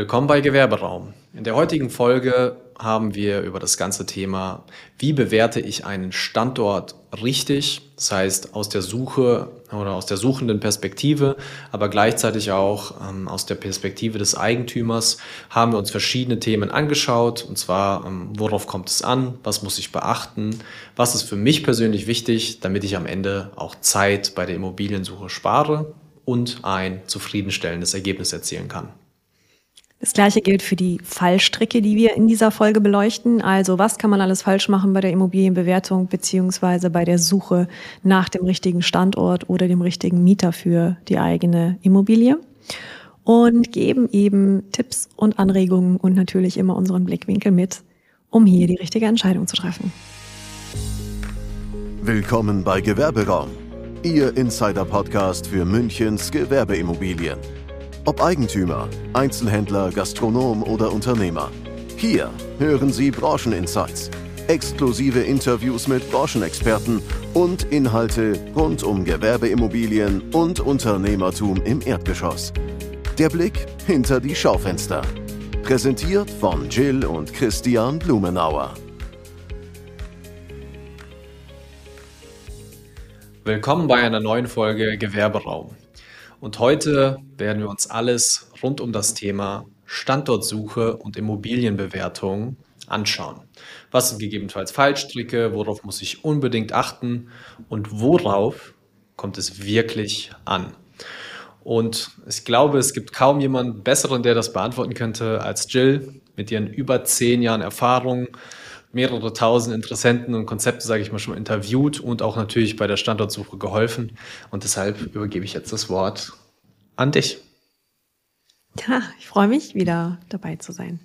Willkommen bei Gewerberaum. In der heutigen Folge haben wir über das ganze Thema, wie bewerte ich einen Standort richtig, das heißt aus der Suche oder aus der suchenden Perspektive, aber gleichzeitig auch ähm, aus der Perspektive des Eigentümers, haben wir uns verschiedene Themen angeschaut, und zwar, ähm, worauf kommt es an, was muss ich beachten, was ist für mich persönlich wichtig, damit ich am Ende auch Zeit bei der Immobiliensuche spare und ein zufriedenstellendes Ergebnis erzielen kann. Das gleiche gilt für die Fallstricke, die wir in dieser Folge beleuchten. Also was kann man alles falsch machen bei der Immobilienbewertung beziehungsweise bei der Suche nach dem richtigen Standort oder dem richtigen Mieter für die eigene Immobilie. Und geben eben Tipps und Anregungen und natürlich immer unseren Blickwinkel mit, um hier die richtige Entscheidung zu treffen. Willkommen bei Gewerberaum, Ihr Insider-Podcast für Münchens Gewerbeimmobilien. Ob Eigentümer, Einzelhändler, Gastronom oder Unternehmer. Hier hören Sie Brancheninsights, exklusive Interviews mit Branchenexperten und Inhalte rund um Gewerbeimmobilien und Unternehmertum im Erdgeschoss. Der Blick hinter die Schaufenster. Präsentiert von Jill und Christian Blumenauer. Willkommen bei einer neuen Folge Gewerberaum. Und heute werden wir uns alles rund um das Thema Standortsuche und Immobilienbewertung anschauen. Was sind gegebenenfalls Fallstricke? Worauf muss ich unbedingt achten? Und worauf kommt es wirklich an? Und ich glaube, es gibt kaum jemanden besseren, der das beantworten könnte als Jill mit ihren über zehn Jahren Erfahrung, mehrere tausend Interessenten und Konzepte, sage ich mal, schon interviewt und auch natürlich bei der Standortsuche geholfen. Und deshalb übergebe ich jetzt das Wort an dich. Ja, ich freue mich, wieder dabei zu sein.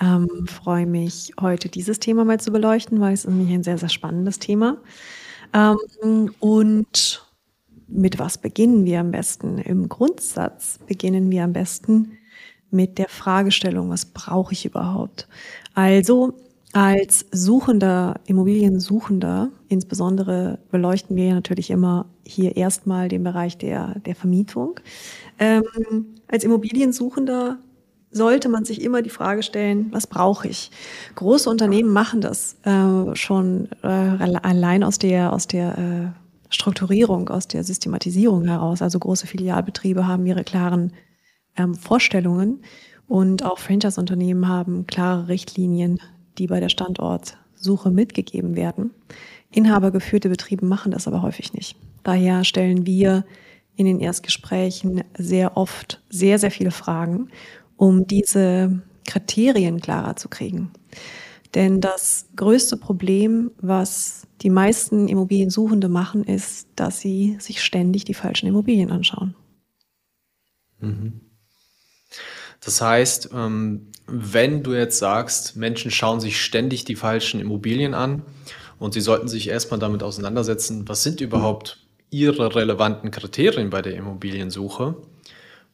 Ähm, freue mich, heute dieses Thema mal zu beleuchten, weil es ist nämlich ein sehr, sehr spannendes Thema. Ähm, und mit was beginnen wir am besten? Im Grundsatz beginnen wir am besten mit der Fragestellung, was brauche ich überhaupt? Also als Suchender, Immobiliensuchender, insbesondere beleuchten wir natürlich immer hier erstmal den Bereich der, der Vermietung. Ähm, als Immobiliensuchender sollte man sich immer die Frage stellen, was brauche ich? Große Unternehmen machen das äh, schon äh, allein aus der, aus der äh, Strukturierung, aus der Systematisierung heraus. Also große Filialbetriebe haben ihre klaren ähm, Vorstellungen und auch Franchise-Unternehmen haben klare Richtlinien, die bei der Standortsuche mitgegeben werden. Inhabergeführte Betriebe machen das aber häufig nicht. Daher stellen wir in den Erstgesprächen sehr oft sehr, sehr viele Fragen, um diese Kriterien klarer zu kriegen. Denn das größte Problem, was die meisten Immobiliensuchende machen, ist, dass sie sich ständig die falschen Immobilien anschauen. Mhm. Das heißt, ähm, wenn du jetzt sagst, Menschen schauen sich ständig die falschen Immobilien an und sie sollten sich erstmal damit auseinandersetzen, was sind überhaupt ihre relevanten Kriterien bei der Immobiliensuche?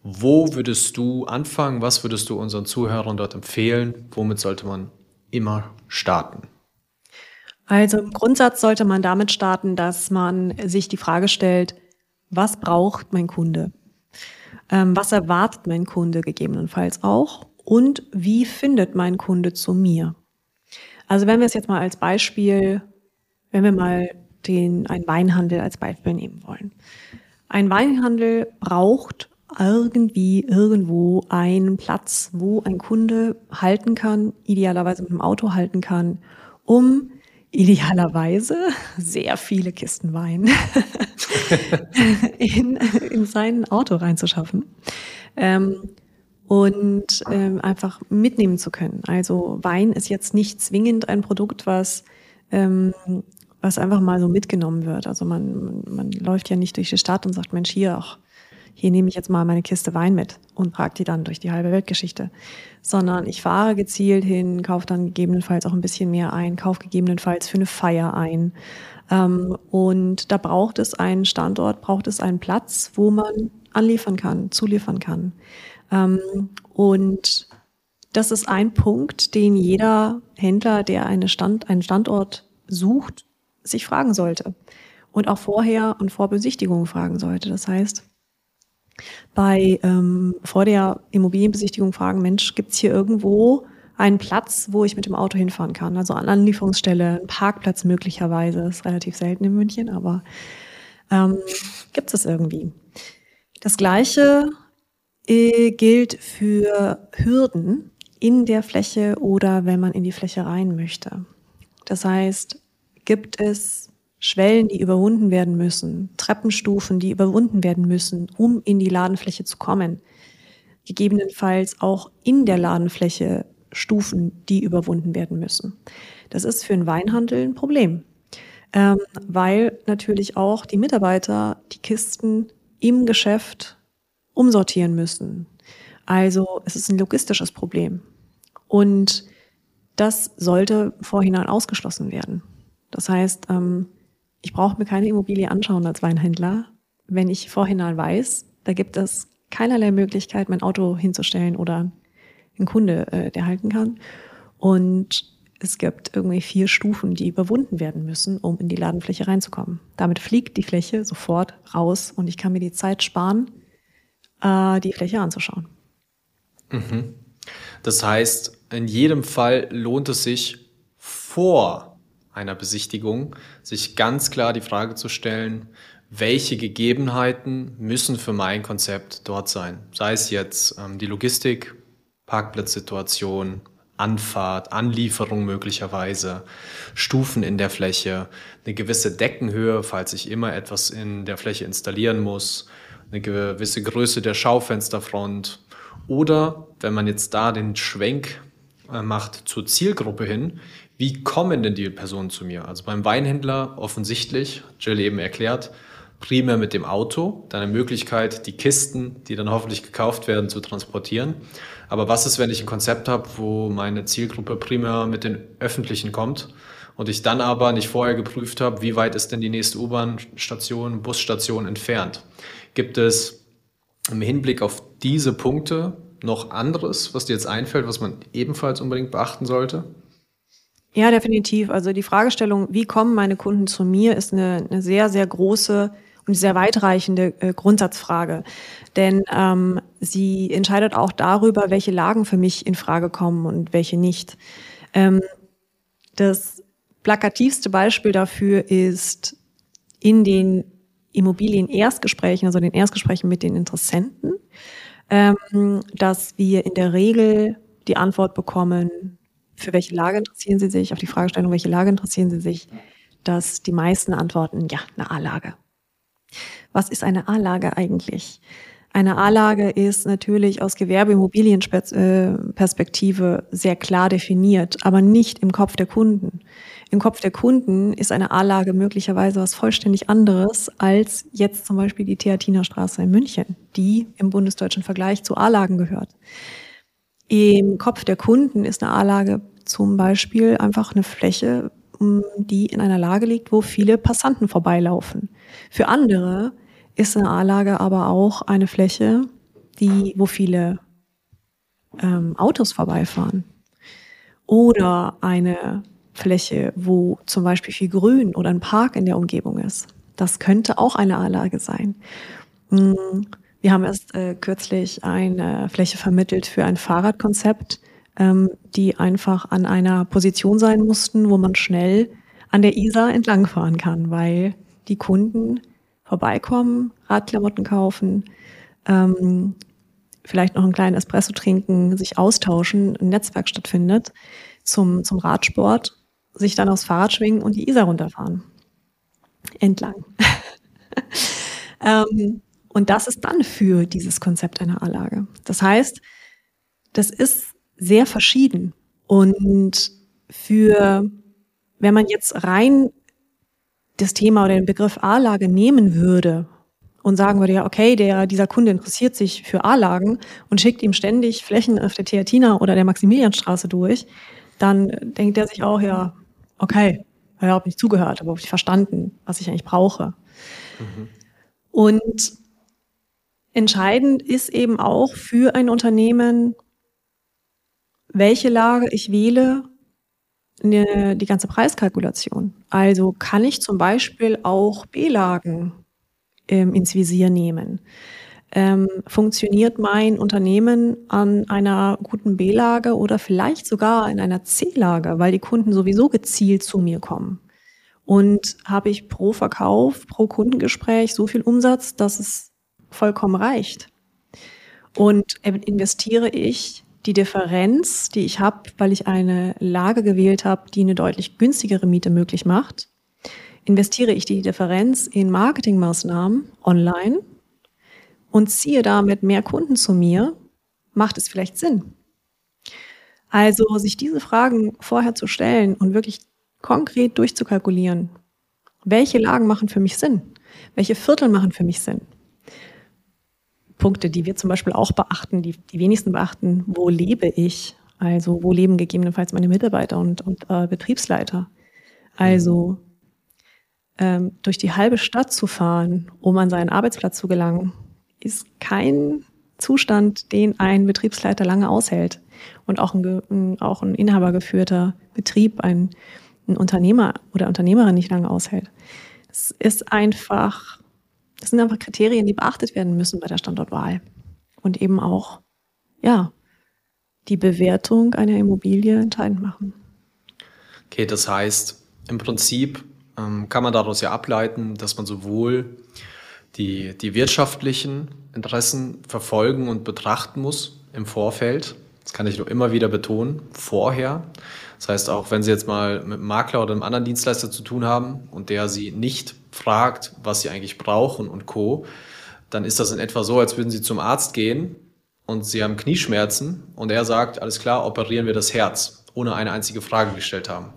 Wo würdest du anfangen? Was würdest du unseren Zuhörern dort empfehlen? Womit sollte man immer starten? Also im Grundsatz sollte man damit starten, dass man sich die Frage stellt, was braucht mein Kunde? Ähm, was erwartet mein Kunde gegebenenfalls auch? Und wie findet mein Kunde zu mir? Also wenn wir es jetzt mal als Beispiel, wenn wir mal den, einen Weinhandel als Beispiel nehmen wollen. Ein Weinhandel braucht irgendwie irgendwo einen Platz, wo ein Kunde halten kann, idealerweise mit dem Auto halten kann, um idealerweise sehr viele Kisten Wein in, in sein Auto reinzuschaffen ähm, und ähm, einfach mitnehmen zu können. Also Wein ist jetzt nicht zwingend ein Produkt, was ähm, was einfach mal so mitgenommen wird. Also man, man läuft ja nicht durch die Stadt und sagt, Mensch, hier auch, hier nehme ich jetzt mal meine Kiste Wein mit und trage die dann durch die halbe Weltgeschichte. Sondern ich fahre gezielt hin, kaufe dann gegebenenfalls auch ein bisschen mehr ein, kaufe gegebenenfalls für eine Feier ein. Ähm, und da braucht es einen Standort, braucht es einen Platz, wo man anliefern kann, zuliefern kann. Ähm, und das ist ein Punkt, den jeder Händler, der eine Stand, einen Standort sucht, sich fragen sollte. Und auch vorher und vor Besichtigungen fragen sollte. Das heißt, bei ähm, vor der Immobilienbesichtigung fragen, Mensch, gibt's hier irgendwo einen Platz, wo ich mit dem Auto hinfahren kann? Also an Anlieferungsstelle, ein Parkplatz möglicherweise, ist relativ selten in München, aber ähm, gibt es irgendwie. Das gleiche äh, gilt für Hürden in der Fläche oder wenn man in die Fläche rein möchte. Das heißt, gibt es Schwellen, die überwunden werden müssen, Treppenstufen, die überwunden werden müssen, um in die Ladenfläche zu kommen. Gegebenenfalls auch in der Ladenfläche Stufen, die überwunden werden müssen. Das ist für einen Weinhandel ein Problem, ähm, weil natürlich auch die Mitarbeiter die Kisten im Geschäft umsortieren müssen. Also es ist ein logistisches Problem. Und das sollte vorhinein ausgeschlossen werden. Das heißt, ähm, ich brauche mir keine Immobilie anschauen als Weinhändler, wenn ich vorhinein weiß, da gibt es keinerlei Möglichkeit, mein Auto hinzustellen oder ein Kunde, äh, der halten kann. Und es gibt irgendwie vier Stufen, die überwunden werden müssen, um in die Ladenfläche reinzukommen. Damit fliegt die Fläche sofort raus und ich kann mir die Zeit sparen, äh, die Fläche anzuschauen. Mhm. Das heißt, in jedem Fall lohnt es sich vor einer Besichtigung, sich ganz klar die Frage zu stellen, welche Gegebenheiten müssen für mein Konzept dort sein? Sei es jetzt ähm, die Logistik, Parkplatzsituation, Anfahrt, Anlieferung möglicherweise, Stufen in der Fläche, eine gewisse Deckenhöhe, falls ich immer etwas in der Fläche installieren muss, eine gewisse Größe der Schaufensterfront oder wenn man jetzt da den Schwenk äh, macht zur Zielgruppe hin, wie kommen denn die Personen zu mir? Also beim Weinhändler offensichtlich, Jill eben erklärt, primär mit dem Auto, dann eine Möglichkeit, die Kisten, die dann hoffentlich gekauft werden, zu transportieren. Aber was ist, wenn ich ein Konzept habe, wo meine Zielgruppe primär mit den Öffentlichen kommt und ich dann aber nicht vorher geprüft habe, wie weit ist denn die nächste U-Bahn-Station, Busstation entfernt? Gibt es im Hinblick auf diese Punkte noch anderes, was dir jetzt einfällt, was man ebenfalls unbedingt beachten sollte? Ja, definitiv. Also die Fragestellung, wie kommen meine Kunden zu mir, ist eine, eine sehr, sehr große und sehr weitreichende äh, Grundsatzfrage. Denn ähm, sie entscheidet auch darüber, welche Lagen für mich in Frage kommen und welche nicht. Ähm, das plakativste Beispiel dafür ist in den Immobilien-Erstgesprächen, also den Erstgesprächen mit den Interessenten, ähm, dass wir in der Regel die Antwort bekommen, für welche Lage interessieren Sie sich, auf die Fragestellung, welche Lage interessieren Sie sich, dass die meisten antworten, ja, eine A-Lage. Was ist eine A-Lage eigentlich? Eine A-Lage ist natürlich aus Gewerbeimmobilienperspektive sehr klar definiert, aber nicht im Kopf der Kunden. Im Kopf der Kunden ist eine A-Lage möglicherweise was vollständig anderes als jetzt zum Beispiel die Theatinerstraße in München, die im bundesdeutschen Vergleich zu A-Lagen gehört. Im Kopf der Kunden ist eine A-Lage zum Beispiel einfach eine Fläche, die in einer Lage liegt, wo viele Passanten vorbeilaufen. Für andere ist eine A-Lage aber auch eine Fläche, die, wo viele ähm, Autos vorbeifahren. Oder eine Fläche, wo zum Beispiel viel Grün oder ein Park in der Umgebung ist. Das könnte auch eine A-Lage sein. Wir haben erst äh, kürzlich eine Fläche vermittelt für ein Fahrradkonzept, ähm, die einfach an einer Position sein mussten, wo man schnell an der Isar entlangfahren kann, weil die Kunden vorbeikommen, Radklamotten kaufen, ähm, vielleicht noch einen kleinen Espresso trinken, sich austauschen, ein Netzwerk stattfindet zum, zum Radsport, sich dann aufs Fahrrad schwingen und die Isar runterfahren. Entlang. ähm, und das ist dann für dieses Konzept einer Anlage. Das heißt, das ist sehr verschieden. Und für, wenn man jetzt rein das Thema oder den Begriff A-Lage nehmen würde und sagen würde, ja, okay, der, dieser Kunde interessiert sich für A-Lagen und schickt ihm ständig Flächen auf der Theatina oder der Maximilianstraße durch, dann denkt er sich auch, ja, okay, ich habe nicht zugehört, aber habe ich verstanden, was ich eigentlich brauche. Mhm. Und Entscheidend ist eben auch für ein Unternehmen, welche Lage ich wähle, die ganze Preiskalkulation. Also kann ich zum Beispiel auch B-Lagen ähm, ins Visier nehmen. ähm, funktioniert mein Unternehmen an einer guten B-Lage oder vielleicht sogar in einer C-Lage, weil die Kunden sowieso gezielt zu mir kommen. Und habe ich pro Verkauf, pro Kundengespräch so viel Umsatz, dass es vollkommen reicht. Und investiere ich die Differenz, die ich habe, weil ich eine Lage gewählt habe, die eine deutlich günstigere Miete möglich macht, investiere ich die Differenz in Marketingmaßnahmen online und ziehe damit mehr Kunden zu mir, macht es vielleicht Sinn. Also sich diese Fragen vorher zu stellen und wirklich konkret durchzukalkulieren, welche Lagen machen für mich Sinn, welche Viertel machen für mich Sinn, Punkte, die wir zum Beispiel auch beachten, die die wenigsten beachten, wo lebe ich? Also wo leben gegebenenfalls meine Mitarbeiter und, und äh, Betriebsleiter? Also ähm, durch die halbe Stadt zu fahren, um an seinen Arbeitsplatz zu gelangen, ist kein Zustand, den ein Betriebsleiter lange aushält. Und auch ein, auch ein inhabergeführter Betrieb, ein, ein Unternehmer oder Unternehmerin nicht lange aushält. Es ist einfach das sind einfach Kriterien, die beachtet werden müssen bei der Standortwahl. Und eben auch, ja, die Bewertung einer Immobilie entscheidend machen. Okay, das heißt, im Prinzip ähm, kann man daraus ja ableiten, dass man sowohl die, die wirtschaftlichen Interessen verfolgen und betrachten muss im Vorfeld. Das kann ich nur immer wieder betonen, vorher. Das heißt, auch wenn Sie jetzt mal mit einem Makler oder einem anderen Dienstleister zu tun haben und der Sie nicht fragt, was Sie eigentlich brauchen und Co., dann ist das in etwa so, als würden Sie zum Arzt gehen und Sie haben Knieschmerzen und er sagt, alles klar, operieren wir das Herz, ohne eine einzige Frage gestellt haben.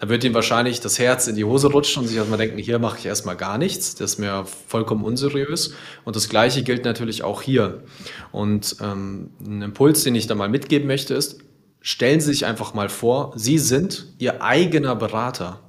Dann wird Ihnen wahrscheinlich das Herz in die Hose rutschen und sich erstmal denken, hier mache ich erstmal gar nichts. Das ist mir vollkommen unseriös. Und das Gleiche gilt natürlich auch hier. Und ähm, ein Impuls, den ich da mal mitgeben möchte, ist, stellen Sie sich einfach mal vor, Sie sind Ihr eigener Berater.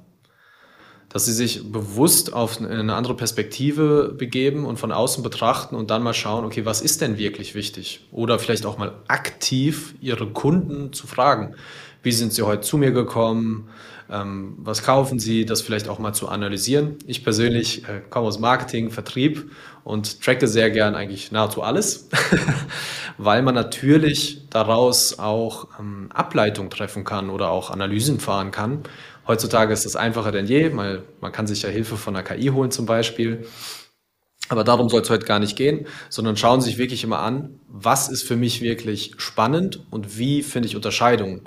Dass Sie sich bewusst auf eine andere Perspektive begeben und von außen betrachten und dann mal schauen, okay, was ist denn wirklich wichtig? Oder vielleicht auch mal aktiv Ihre Kunden zu fragen. Wie sind Sie heute zu mir gekommen? Ähm, was kaufen Sie? Das vielleicht auch mal zu analysieren. Ich persönlich äh, komme aus Marketing, Vertrieb und tracke sehr gern eigentlich nahezu alles. weil man natürlich daraus auch ähm, Ableitung treffen kann oder auch Analysen fahren kann. Heutzutage ist das einfacher denn je, weil man kann sich ja Hilfe von der KI holen zum Beispiel. Aber darum soll es heute gar nicht gehen, sondern schauen Sie sich wirklich immer an, was ist für mich wirklich spannend und wie finde ich Unterscheidungen.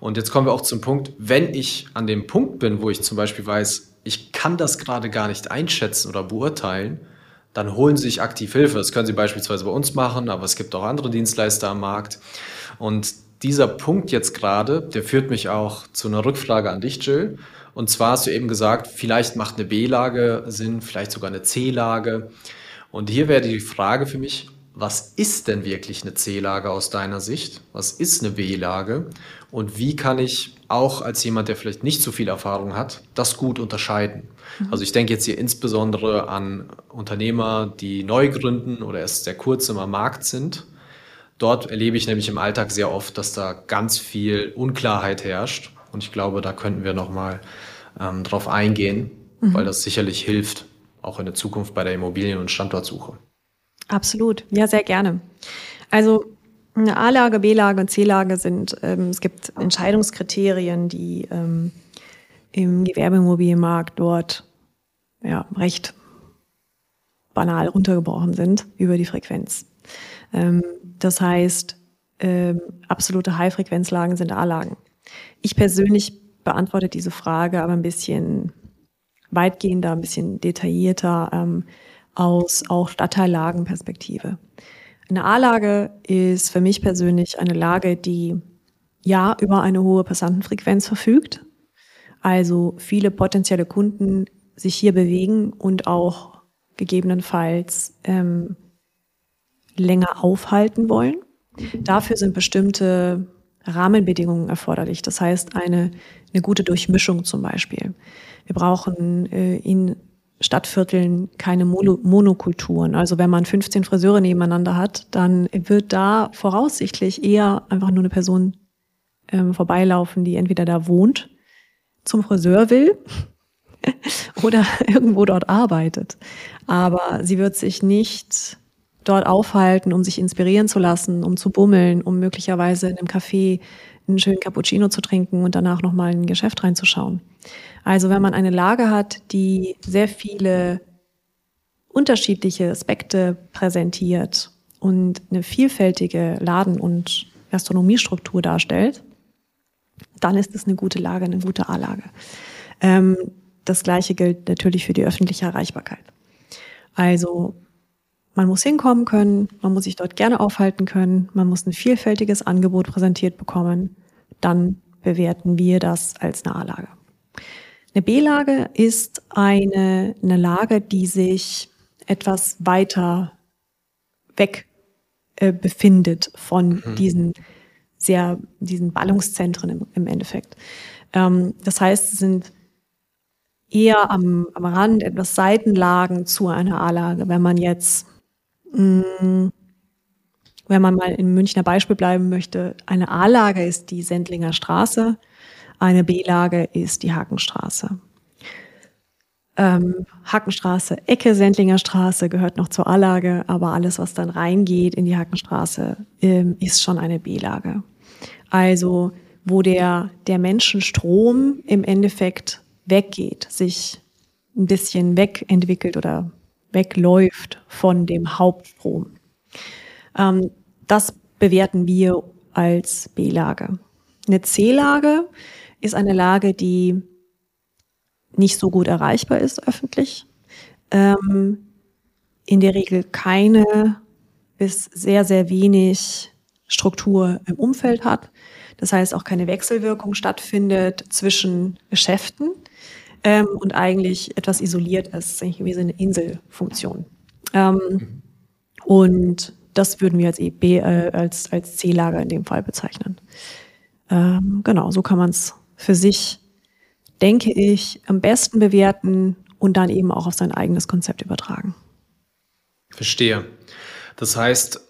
Und jetzt kommen wir auch zum Punkt, wenn ich an dem Punkt bin, wo ich zum Beispiel weiß, ich kann das gerade gar nicht einschätzen oder beurteilen, dann holen Sie sich aktiv Hilfe. Das können Sie beispielsweise bei uns machen, aber es gibt auch andere Dienstleister am Markt. Und dieser Punkt jetzt gerade, der führt mich auch zu einer Rückfrage an dich, Jill. Und zwar hast du eben gesagt, vielleicht macht eine B-Lage Sinn, vielleicht sogar eine C-Lage. Und hier wäre die Frage für mich, was ist denn wirklich eine C-Lage aus deiner Sicht? Was ist eine B-Lage? Und wie kann ich auch als jemand, der vielleicht nicht so viel Erfahrung hat, das gut unterscheiden? Mhm. Also ich denke jetzt hier insbesondere an Unternehmer, die neu gründen oder erst sehr kurz im Markt sind. Dort erlebe ich nämlich im Alltag sehr oft, dass da ganz viel Unklarheit herrscht. Und ich glaube, da könnten wir nochmal ähm, drauf eingehen, mhm. weil das sicherlich hilft, auch in der Zukunft bei der Immobilien- und Standortsuche. Absolut, ja, sehr gerne. Also eine A-Lage, B-Lage und C-Lage sind, ähm, es gibt Entscheidungskriterien, die ähm, im Gewerbeimmobilienmarkt dort ja, recht banal runtergebrochen sind über die Frequenz. Ähm, das heißt, ähm, absolute High-Frequenzlagen sind A-Lagen. Ich persönlich beantworte diese Frage aber ein bisschen weitgehender, ein bisschen detaillierter ähm, aus auch Stadtteillagenperspektive. Eine A-Lage ist für mich persönlich eine Lage, die ja über eine hohe Passantenfrequenz verfügt, also viele potenzielle Kunden sich hier bewegen und auch gegebenenfalls ähm, länger aufhalten wollen. Dafür sind bestimmte Rahmenbedingungen erforderlich. Das heißt, eine, eine gute Durchmischung zum Beispiel. Wir brauchen äh, in Stadtvierteln keine Mono Monokulturen. Also wenn man 15 Friseure nebeneinander hat, dann wird da voraussichtlich eher einfach nur eine Person ähm, vorbeilaufen, die entweder da wohnt, zum Friseur will oder irgendwo dort arbeitet. Aber sie wird sich nicht dort aufhalten, um sich inspirieren zu lassen, um zu bummeln, um möglicherweise in einem Café einen schönen Cappuccino zu trinken und danach nochmal in ein Geschäft reinzuschauen. Also wenn man eine Lage hat, die sehr viele unterschiedliche Aspekte präsentiert und eine vielfältige Laden- und Gastronomiestruktur darstellt, dann ist es eine gute Lage, eine gute A-Lage. Ähm, das gleiche gilt natürlich für die öffentliche Erreichbarkeit. Also man muss hinkommen können, man muss sich dort gerne aufhalten können, man muss ein vielfältiges Angebot präsentiert bekommen. Dann bewerten wir das als eine A-Lage. Eine B-Lage ist eine, eine Lage, die sich etwas weiter weg äh, befindet von mhm. diesen sehr, diesen Ballungszentren im, im Endeffekt. Ähm, das heißt, es sind eher am, am Rand etwas Seitenlagen zu einer A-Lage. Wenn man jetzt wenn man mal im Münchner Beispiel bleiben möchte, eine A-Lage ist die Sendlinger Straße, eine B-Lage ist die Hakenstraße. Ähm, Hakenstraße, Ecke Sendlinger Straße gehört noch zur A-Lage, aber alles, was dann reingeht in die Hakenstraße, ähm, ist schon eine B-Lage. Also, wo der, der Menschenstrom im Endeffekt weggeht, sich ein bisschen wegentwickelt oder wegläuft von dem Hauptstrom. Ähm, das bewerten wir als B-Lage. Eine C-Lage ist eine Lage, die nicht so gut erreichbar ist öffentlich, ähm, in der Regel keine bis sehr, sehr wenig Struktur im Umfeld hat. Das heißt, auch keine Wechselwirkung stattfindet zwischen Geschäften ähm, und eigentlich etwas isoliert ist, eigentlich wie so eine Inselfunktion. Ähm, und das würden wir als EB, äh, als, als C-Lager in dem Fall bezeichnen. Ähm, genau, so kann man es für sich, denke ich, am besten bewerten und dann eben auch auf sein eigenes Konzept übertragen. Verstehe. Das heißt,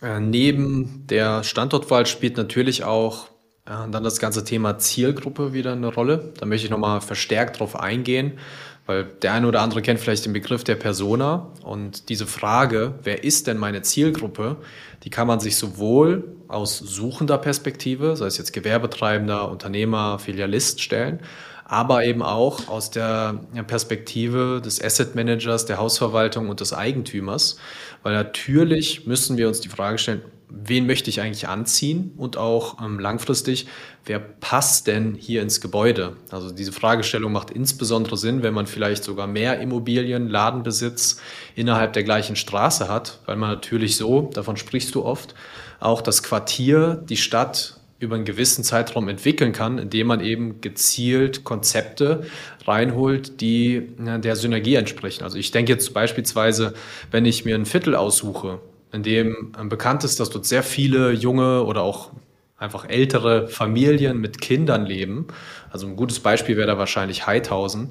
äh, neben der Standortwahl spielt natürlich auch und dann das ganze Thema Zielgruppe wieder eine Rolle. Da möchte ich nochmal verstärkt drauf eingehen, weil der eine oder andere kennt vielleicht den Begriff der Persona. Und diese Frage, wer ist denn meine Zielgruppe, die kann man sich sowohl aus suchender Perspektive, sei es jetzt Gewerbetreibender, Unternehmer, Filialist stellen, aber eben auch aus der Perspektive des Asset Managers, der Hausverwaltung und des Eigentümers. Weil natürlich müssen wir uns die Frage stellen, wen möchte ich eigentlich anziehen und auch ähm, langfristig, wer passt denn hier ins Gebäude? Also diese Fragestellung macht insbesondere Sinn, wenn man vielleicht sogar mehr Immobilien, Ladenbesitz innerhalb der gleichen Straße hat, weil man natürlich so, davon sprichst du oft, auch das Quartier, die Stadt über einen gewissen Zeitraum entwickeln kann, indem man eben gezielt Konzepte reinholt, die der Synergie entsprechen. Also ich denke jetzt beispielsweise, wenn ich mir ein Viertel aussuche, in dem ähm, bekannt ist, dass dort sehr viele junge oder auch einfach ältere Familien mit Kindern leben. Also ein gutes Beispiel wäre da wahrscheinlich Heidhausen.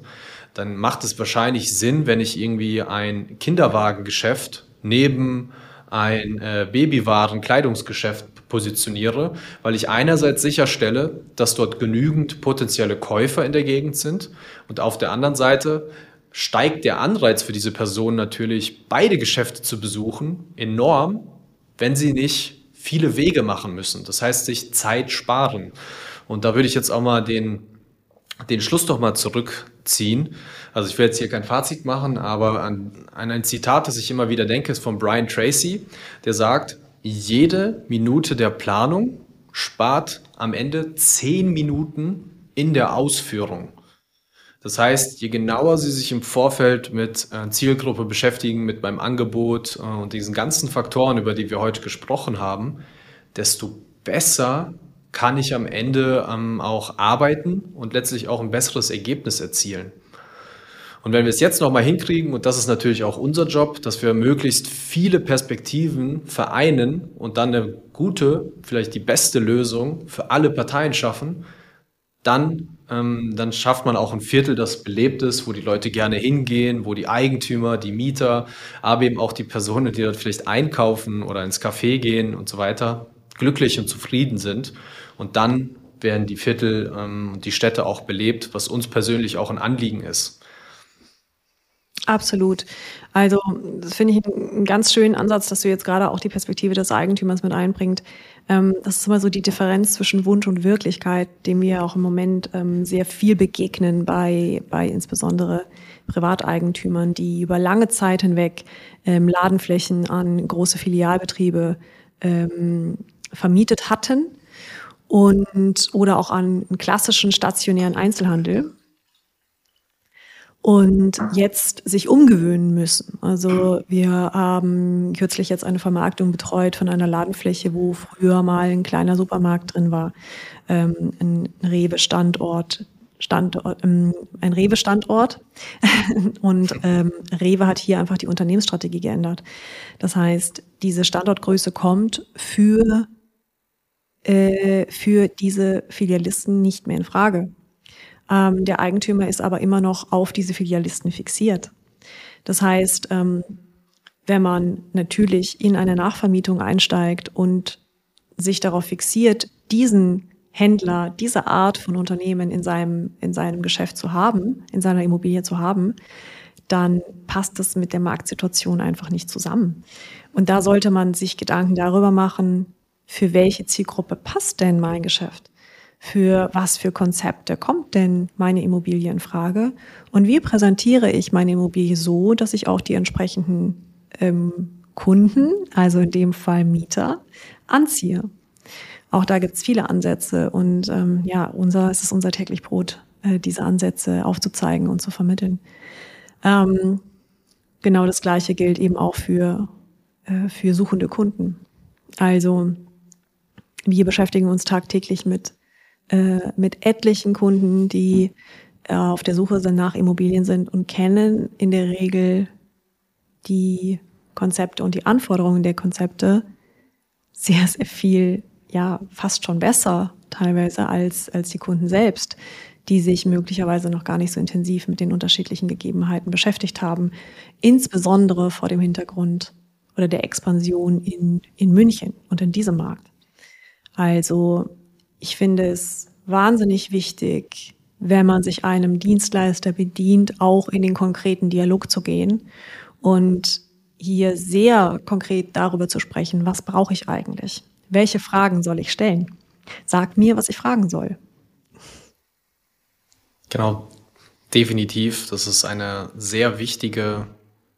Dann macht es wahrscheinlich Sinn, wenn ich irgendwie ein Kinderwagengeschäft neben ein äh, Babywaren-Kleidungsgeschäft positioniere, weil ich einerseits sicherstelle, dass dort genügend potenzielle Käufer in der Gegend sind und auf der anderen Seite steigt der Anreiz für diese Person natürlich, beide Geschäfte zu besuchen, enorm, wenn sie nicht viele Wege machen müssen. Das heißt, sich Zeit sparen. Und da würde ich jetzt auch mal den, den Schluss doch mal zurückziehen. Also ich will jetzt hier kein Fazit machen, aber an, an ein Zitat, das ich immer wieder denke, ist von Brian Tracy, der sagt, jede Minute der Planung spart am Ende zehn Minuten in der Ausführung. Das heißt, je genauer Sie sich im Vorfeld mit äh, Zielgruppe beschäftigen, mit meinem Angebot äh, und diesen ganzen Faktoren, über die wir heute gesprochen haben, desto besser kann ich am Ende ähm, auch arbeiten und letztlich auch ein besseres Ergebnis erzielen. Und wenn wir es jetzt nochmal hinkriegen, und das ist natürlich auch unser Job, dass wir möglichst viele Perspektiven vereinen und dann eine gute, vielleicht die beste Lösung für alle Parteien schaffen, dann ähm, dann schafft man auch ein Viertel, das belebt ist, wo die Leute gerne hingehen, wo die Eigentümer, die Mieter, aber eben auch die Personen, die dort vielleicht einkaufen oder ins Café gehen und so weiter, glücklich und zufrieden sind. Und dann werden die Viertel ähm, und die Städte auch belebt, was uns persönlich auch ein Anliegen ist. Absolut. Also das finde ich einen ganz schönen Ansatz, dass du jetzt gerade auch die Perspektive des Eigentümers mit einbringt. Ähm, das ist immer so die Differenz zwischen Wunsch und Wirklichkeit, dem wir auch im Moment ähm, sehr viel begegnen bei, bei insbesondere Privateigentümern, die über lange Zeit hinweg ähm, Ladenflächen an große Filialbetriebe vermietet hatten und oder auch an klassischen stationären Einzelhandel und jetzt sich umgewöhnen müssen. Also wir haben kürzlich jetzt eine Vermarktung betreut von einer Ladenfläche, wo früher mal ein kleiner Supermarkt drin war, ähm, ein Rewe-Standort, Standort, ähm, ein Rewe-Standort. und ähm, Rewe hat hier einfach die Unternehmensstrategie geändert. Das heißt, diese Standortgröße kommt für äh, für diese Filialisten nicht mehr in Frage. Ähm, der Eigentümer ist aber immer noch auf diese Filialisten fixiert. Das heißt, ähm, wenn man natürlich in eine Nachvermietung einsteigt und sich darauf fixiert, diesen Händler, diese Art von Unternehmen in seinem, in seinem Geschäft zu haben, in seiner Immobilie zu haben, dann passt das mit der Marktsituation einfach nicht zusammen. Und da sollte man sich Gedanken darüber machen, für welche Zielgruppe passt denn mein Geschäft? Für was für Konzepte kommt denn meine Immobilie in Frage und wie präsentiere ich meine Immobilie so, dass ich auch die entsprechenden ähm, Kunden, also in dem Fall Mieter, anziehe. Auch da gibt es viele Ansätze und ähm, ja, unser, es ist unser täglich Brot, äh, diese Ansätze aufzuzeigen und zu vermitteln. Ähm, genau das Gleiche gilt eben auch für, äh, für suchende Kunden. Also wir beschäftigen uns tagtäglich mit äh, mit etlichen Kunden, die äh, auf der Suche sind nach Immobilien sind und kennen in der Regel die Konzepte und die Anforderungen der Konzepte sehr, sehr viel, ja, fast schon besser teilweise als, als die Kunden selbst, die sich möglicherweise noch gar nicht so intensiv mit den unterschiedlichen Gegebenheiten beschäftigt haben, insbesondere vor dem Hintergrund oder der Expansion in, in München und in diesem Markt. Also ich finde es wahnsinnig wichtig, wenn man sich einem Dienstleister bedient, auch in den konkreten Dialog zu gehen und hier sehr konkret darüber zu sprechen, was brauche ich eigentlich? Welche Fragen soll ich stellen? Sag mir, was ich fragen soll. Genau, definitiv. Das ist eine sehr wichtige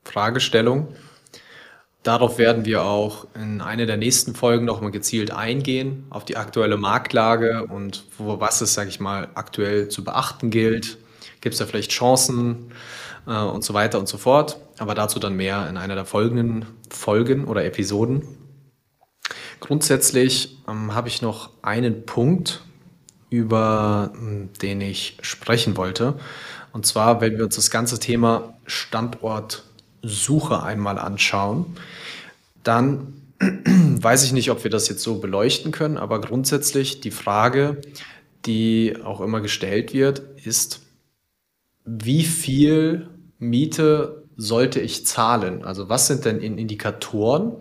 Fragestellung. Darauf werden wir auch in einer der nächsten Folgen nochmal gezielt eingehen, auf die aktuelle Marktlage und wo, was es, sage ich mal, aktuell zu beachten gilt. Gibt es da vielleicht Chancen äh, und so weiter und so fort. Aber dazu dann mehr in einer der folgenden Folgen oder Episoden. Grundsätzlich ähm, habe ich noch einen Punkt, über hm, den ich sprechen wollte. Und zwar, wenn wir uns das ganze Thema Standort Suche einmal anschauen, dann weiß ich nicht, ob wir das jetzt so beleuchten können, aber grundsätzlich die Frage, die auch immer gestellt wird, ist, wie viel Miete sollte ich zahlen? Also was sind denn Indikatoren,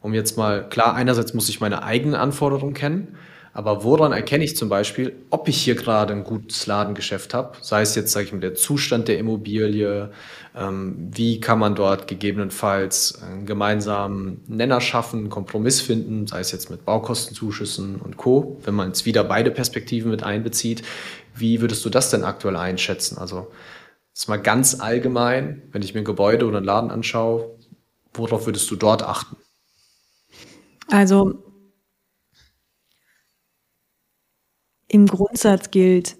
um jetzt mal, klar, einerseits muss ich meine eigenen Anforderungen kennen, aber woran erkenne ich zum Beispiel, ob ich hier gerade ein gutes Ladengeschäft habe? Sei es jetzt, sage ich mal, der Zustand der Immobilie, ähm, wie kann man dort gegebenenfalls einen gemeinsamen Nenner schaffen, einen Kompromiss finden, sei es jetzt mit Baukostenzuschüssen und Co., wenn man jetzt wieder beide Perspektiven mit einbezieht. Wie würdest du das denn aktuell einschätzen? Also, das mal ganz allgemein, wenn ich mir ein Gebäude oder einen Laden anschaue, worauf würdest du dort achten? Also im Grundsatz gilt,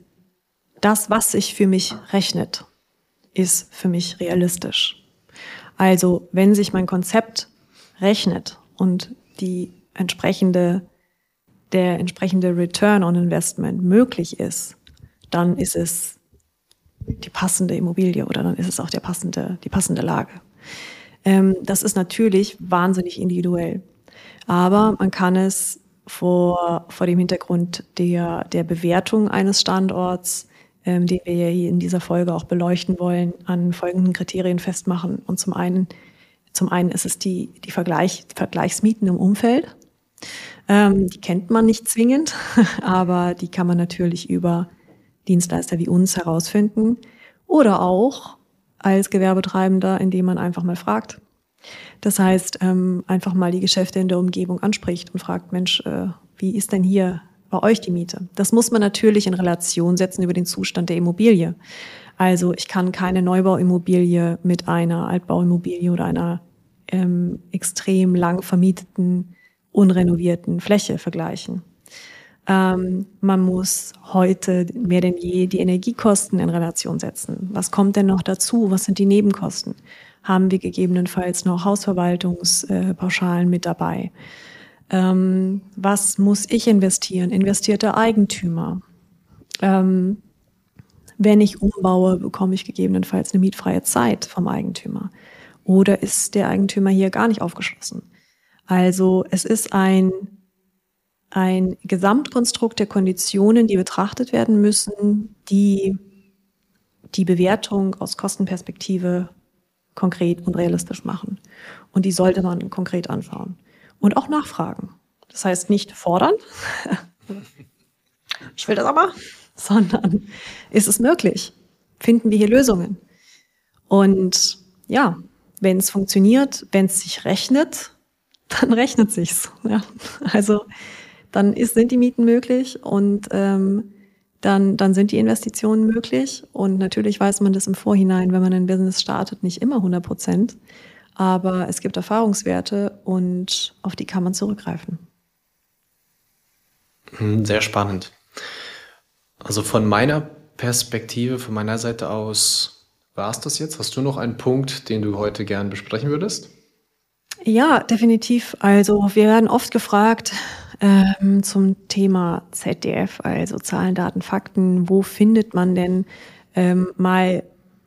das, was sich für mich rechnet, ist für mich realistisch. Also wenn sich mein Konzept rechnet und die entsprechende, der entsprechende Return on Investment möglich ist, dann ist es die passende Immobilie oder dann ist es auch der passende, die passende Lage. Ähm, das ist natürlich wahnsinnig individuell. Aber man kann es vor, vor dem Hintergrund der, der Bewertung eines Standorts, ähm, den wir hier in dieser Folge auch beleuchten wollen, an folgenden Kriterien festmachen. Und zum einen, zum einen ist es die, die Vergleich, Vergleichsmieten im Umfeld. Ähm, die kennt man nicht zwingend, aber die kann man natürlich über Dienstleister wie uns herausfinden. Oder auch als Gewerbetreibender, indem man einfach mal fragt. Das heißt, ähm, einfach mal die Geschäfte in der Umgebung anspricht und fragt, Mensch, äh, wie ist denn hier bei euch die Miete? Das muss man natürlich in Relation setzen über den Zustand der Immobilie. Also ich kann keine Neubauimmobilie mit einer Altbauimmobilie oder einer ähm, extrem lang vermieteten, unrenovierten Fläche vergleichen. Ähm, man muss heute mehr denn je die Energiekosten in Relation setzen. Was kommt denn noch dazu? Was sind die Nebenkosten? Haben wir gegebenenfalls noch Hausverwaltungspauschalen mit dabei? Ähm, was muss ich investieren? Investiert der Eigentümer? Ähm, wenn ich umbaue, bekomme ich gegebenenfalls eine mietfreie Zeit vom Eigentümer. Oder ist der Eigentümer hier gar nicht aufgeschlossen? Also es ist ein, ein Gesamtkonstrukt der Konditionen, die betrachtet werden müssen, die die Bewertung aus Kostenperspektive konkret und realistisch machen. Und die sollte man konkret anschauen. Und auch nachfragen. Das heißt nicht fordern, ich will das aber, sondern ist es möglich? Finden wir hier Lösungen? Und ja, wenn es funktioniert, wenn es sich rechnet, dann rechnet sich's. Ja. Also dann ist, sind die Mieten möglich und ähm, dann, dann sind die Investitionen möglich. Und natürlich weiß man das im Vorhinein, wenn man ein Business startet, nicht immer 100 Prozent. Aber es gibt Erfahrungswerte und auf die kann man zurückgreifen. Hm, sehr spannend. Also von meiner Perspektive, von meiner Seite aus, war es das jetzt? Hast du noch einen Punkt, den du heute gern besprechen würdest? Ja, definitiv. Also wir werden oft gefragt ähm, zum Thema ZDF, also Zahlen, Daten, Fakten. Wo findet man denn ähm, mal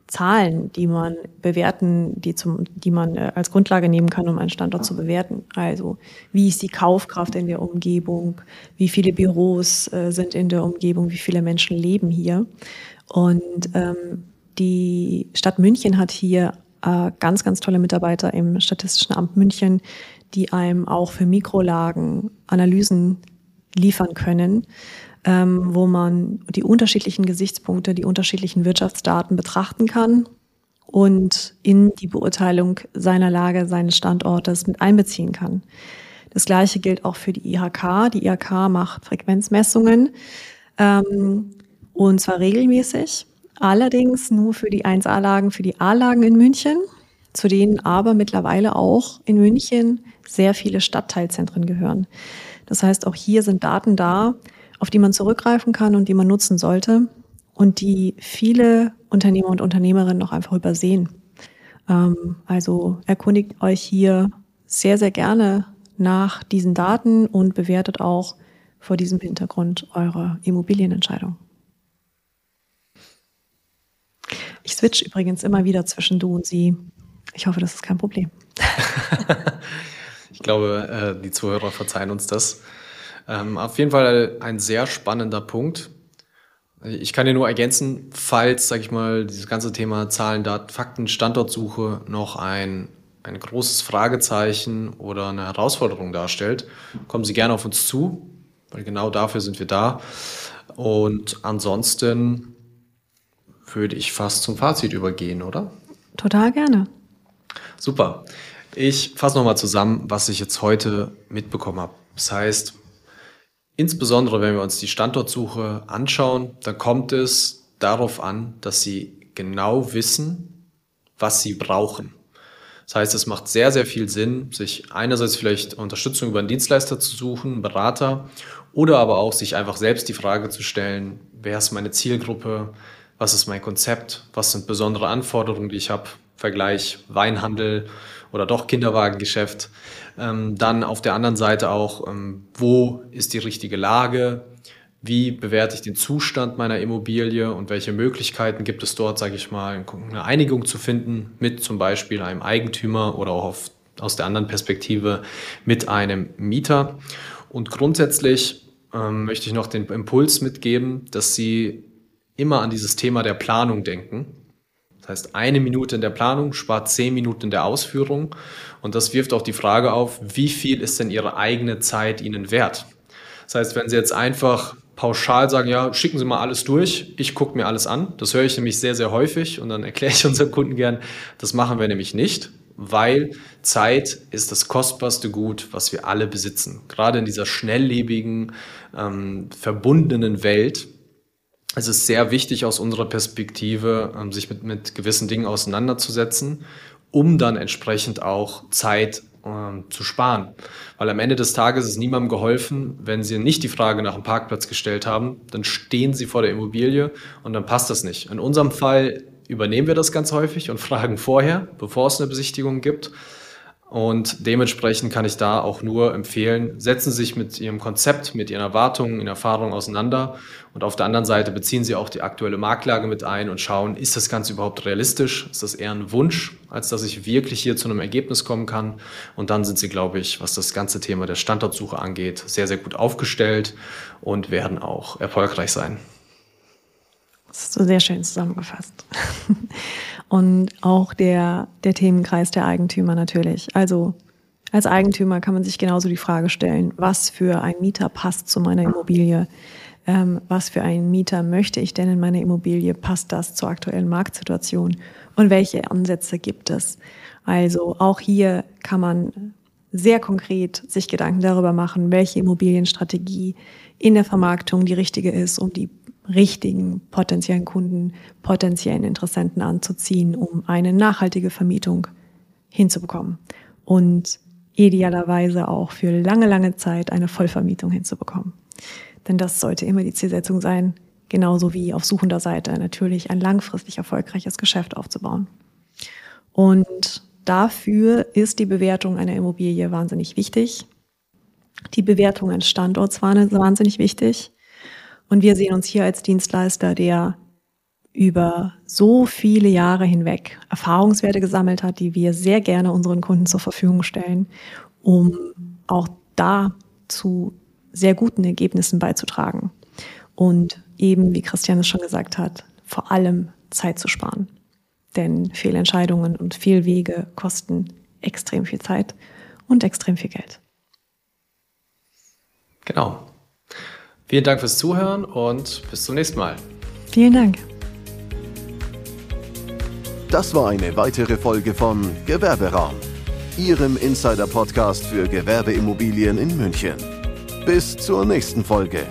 Zahlen, die man bewerten, die zum, die man äh, als Grundlage nehmen kann, um einen Standort zu bewerten. Also wie ist die Kaufkraft in der Umgebung, wie viele Büros äh, sind in der Umgebung, wie viele Menschen leben hier. Und ähm, die Stadt München hat hier äh, ganz, ganz tolle Mitarbeiter im Statistischen Amt München, die einem auch für Mikrolagen Analysen liefern können, ähm, wo man die unterschiedlichen Gesichtspunkte, die unterschiedlichen Wirtschaftsdaten betrachten kann und in die Beurteilung seiner Lage, seines Standortes mit einbeziehen kann. Das Gleiche gilt auch für die IHK. Die IHK macht Frequenzmessungen ähm, und zwar regelmäßig. Allerdings nur für die 1A-Lagen, für die A-Lagen in München, zu denen aber mittlerweile auch in München sehr viele Stadtteilzentren gehören. Das heißt, auch hier sind Daten da, auf die man zurückgreifen kann und die man nutzen sollte und die viele Unternehmer und Unternehmerinnen noch einfach übersehen. Ähm, also erkundigt euch hier sehr, sehr gerne nach diesen Daten und bewertet auch vor diesem Hintergrund eure Immobilienentscheidung. Ich switch übrigens immer wieder zwischen du und sie. Ich hoffe, das ist kein Problem. ich glaube, äh, die Zuhörer verzeihen uns das. Ähm, auf jeden Fall ein sehr spannender Punkt. Ich kann dir nur ergänzen, falls, sag ich mal, dieses ganze Thema Zahlen, Daten, Fakten, Standortsuche noch ein, ein großes Fragezeichen oder eine Herausforderung darstellt, kommen Sie gerne auf uns zu, weil genau dafür sind wir da. Und ansonsten würde ich fast zum Fazit übergehen, oder? Total gerne. Super. Ich fasse nochmal zusammen, was ich jetzt heute mitbekommen habe. Das heißt, insbesondere wenn wir uns die Standortsuche anschauen, dann kommt es darauf an, dass Sie genau wissen, was Sie brauchen. Das heißt, es macht sehr, sehr viel Sinn, sich einerseits vielleicht Unterstützung über einen Dienstleister zu suchen, einen Berater, oder aber auch sich einfach selbst die Frage zu stellen, wer ist meine Zielgruppe, was ist mein Konzept, was sind besondere Anforderungen, die ich habe, Vergleich Weinhandel oder doch Kinderwagengeschäft. Ähm, dann auf der anderen Seite auch, ähm, wo ist die richtige Lage, wie bewerte ich den Zustand meiner Immobilie und welche Möglichkeiten gibt es dort, sage ich mal, eine Einigung zu finden mit zum Beispiel einem Eigentümer oder auch auf, aus der anderen Perspektive mit einem Mieter. Und grundsätzlich ähm, möchte ich noch den Impuls mitgeben, dass Sie immer an dieses Thema der Planung denken. Das heißt, eine Minute in der Planung spart zehn Minuten in der Ausführung. Und das wirft auch die Frage auf, wie viel ist denn Ihre eigene Zeit Ihnen wert? Das heißt, wenn Sie jetzt einfach pauschal sagen, ja, schicken Sie mal alles durch, ich gucke mir alles an. Das höre ich nämlich sehr, sehr häufig und dann erkläre ich unseren Kunden gern, das machen wir nämlich nicht, weil Zeit ist das kostbarste Gut, was wir alle besitzen. Gerade in dieser schnelllebigen, ähm, verbundenen Welt es ist sehr wichtig aus unserer Perspektive, ähm, sich mit, mit gewissen Dingen auseinanderzusetzen, um dann entsprechend auch Zeit ähm, zu sparen. Weil am Ende des Tages ist niemandem geholfen, wenn Sie nicht die Frage nach dem Parkplatz gestellt haben, dann stehen Sie vor der Immobilie und dann passt das nicht. In unserem Fall übernehmen wir das ganz häufig und fragen vorher, bevor es eine Besichtigung gibt. Und dementsprechend kann ich da auch nur empfehlen, setzen Sie sich mit Ihrem Konzept, mit Ihren Erwartungen, Ihren Erfahrungen auseinander. Und auf der anderen Seite beziehen Sie auch die aktuelle Marktlage mit ein und schauen, ist das Ganze überhaupt realistisch? Ist das eher ein Wunsch, als dass ich wirklich hier zu einem Ergebnis kommen kann? Und dann sind Sie, glaube ich, was das ganze Thema der Standortsuche angeht, sehr, sehr gut aufgestellt und werden auch erfolgreich sein. Hast du sehr schön zusammengefasst. Und auch der, der Themenkreis der Eigentümer natürlich. Also als Eigentümer kann man sich genauso die Frage stellen, was für ein Mieter passt zu meiner Immobilie? Ähm, was für einen Mieter möchte ich denn in meiner Immobilie? Passt das zur aktuellen Marktsituation? Und welche Ansätze gibt es? Also auch hier kann man sehr konkret sich Gedanken darüber machen, welche Immobilienstrategie in der Vermarktung die richtige ist, um die richtigen potenziellen Kunden, potenziellen Interessenten anzuziehen, um eine nachhaltige Vermietung hinzubekommen und idealerweise auch für lange, lange Zeit eine Vollvermietung hinzubekommen. Denn das sollte immer die Zielsetzung sein, genauso wie auf suchender Seite natürlich ein langfristig erfolgreiches Geschäft aufzubauen. Und dafür ist die Bewertung einer Immobilie wahnsinnig wichtig. Die Bewertung eines Standorts war wahnsinnig wichtig. Und wir sehen uns hier als Dienstleister, der über so viele Jahre hinweg Erfahrungswerte gesammelt hat, die wir sehr gerne unseren Kunden zur Verfügung stellen, um auch da zu sehr guten Ergebnissen beizutragen. Und eben, wie Christian es schon gesagt hat, vor allem Zeit zu sparen. Denn Fehlentscheidungen und Fehlwege kosten extrem viel Zeit und extrem viel Geld. Genau. Vielen Dank fürs Zuhören und bis zum nächsten Mal. Vielen Dank. Das war eine weitere Folge von Gewerberaum, Ihrem Insider-Podcast für Gewerbeimmobilien in München. Bis zur nächsten Folge.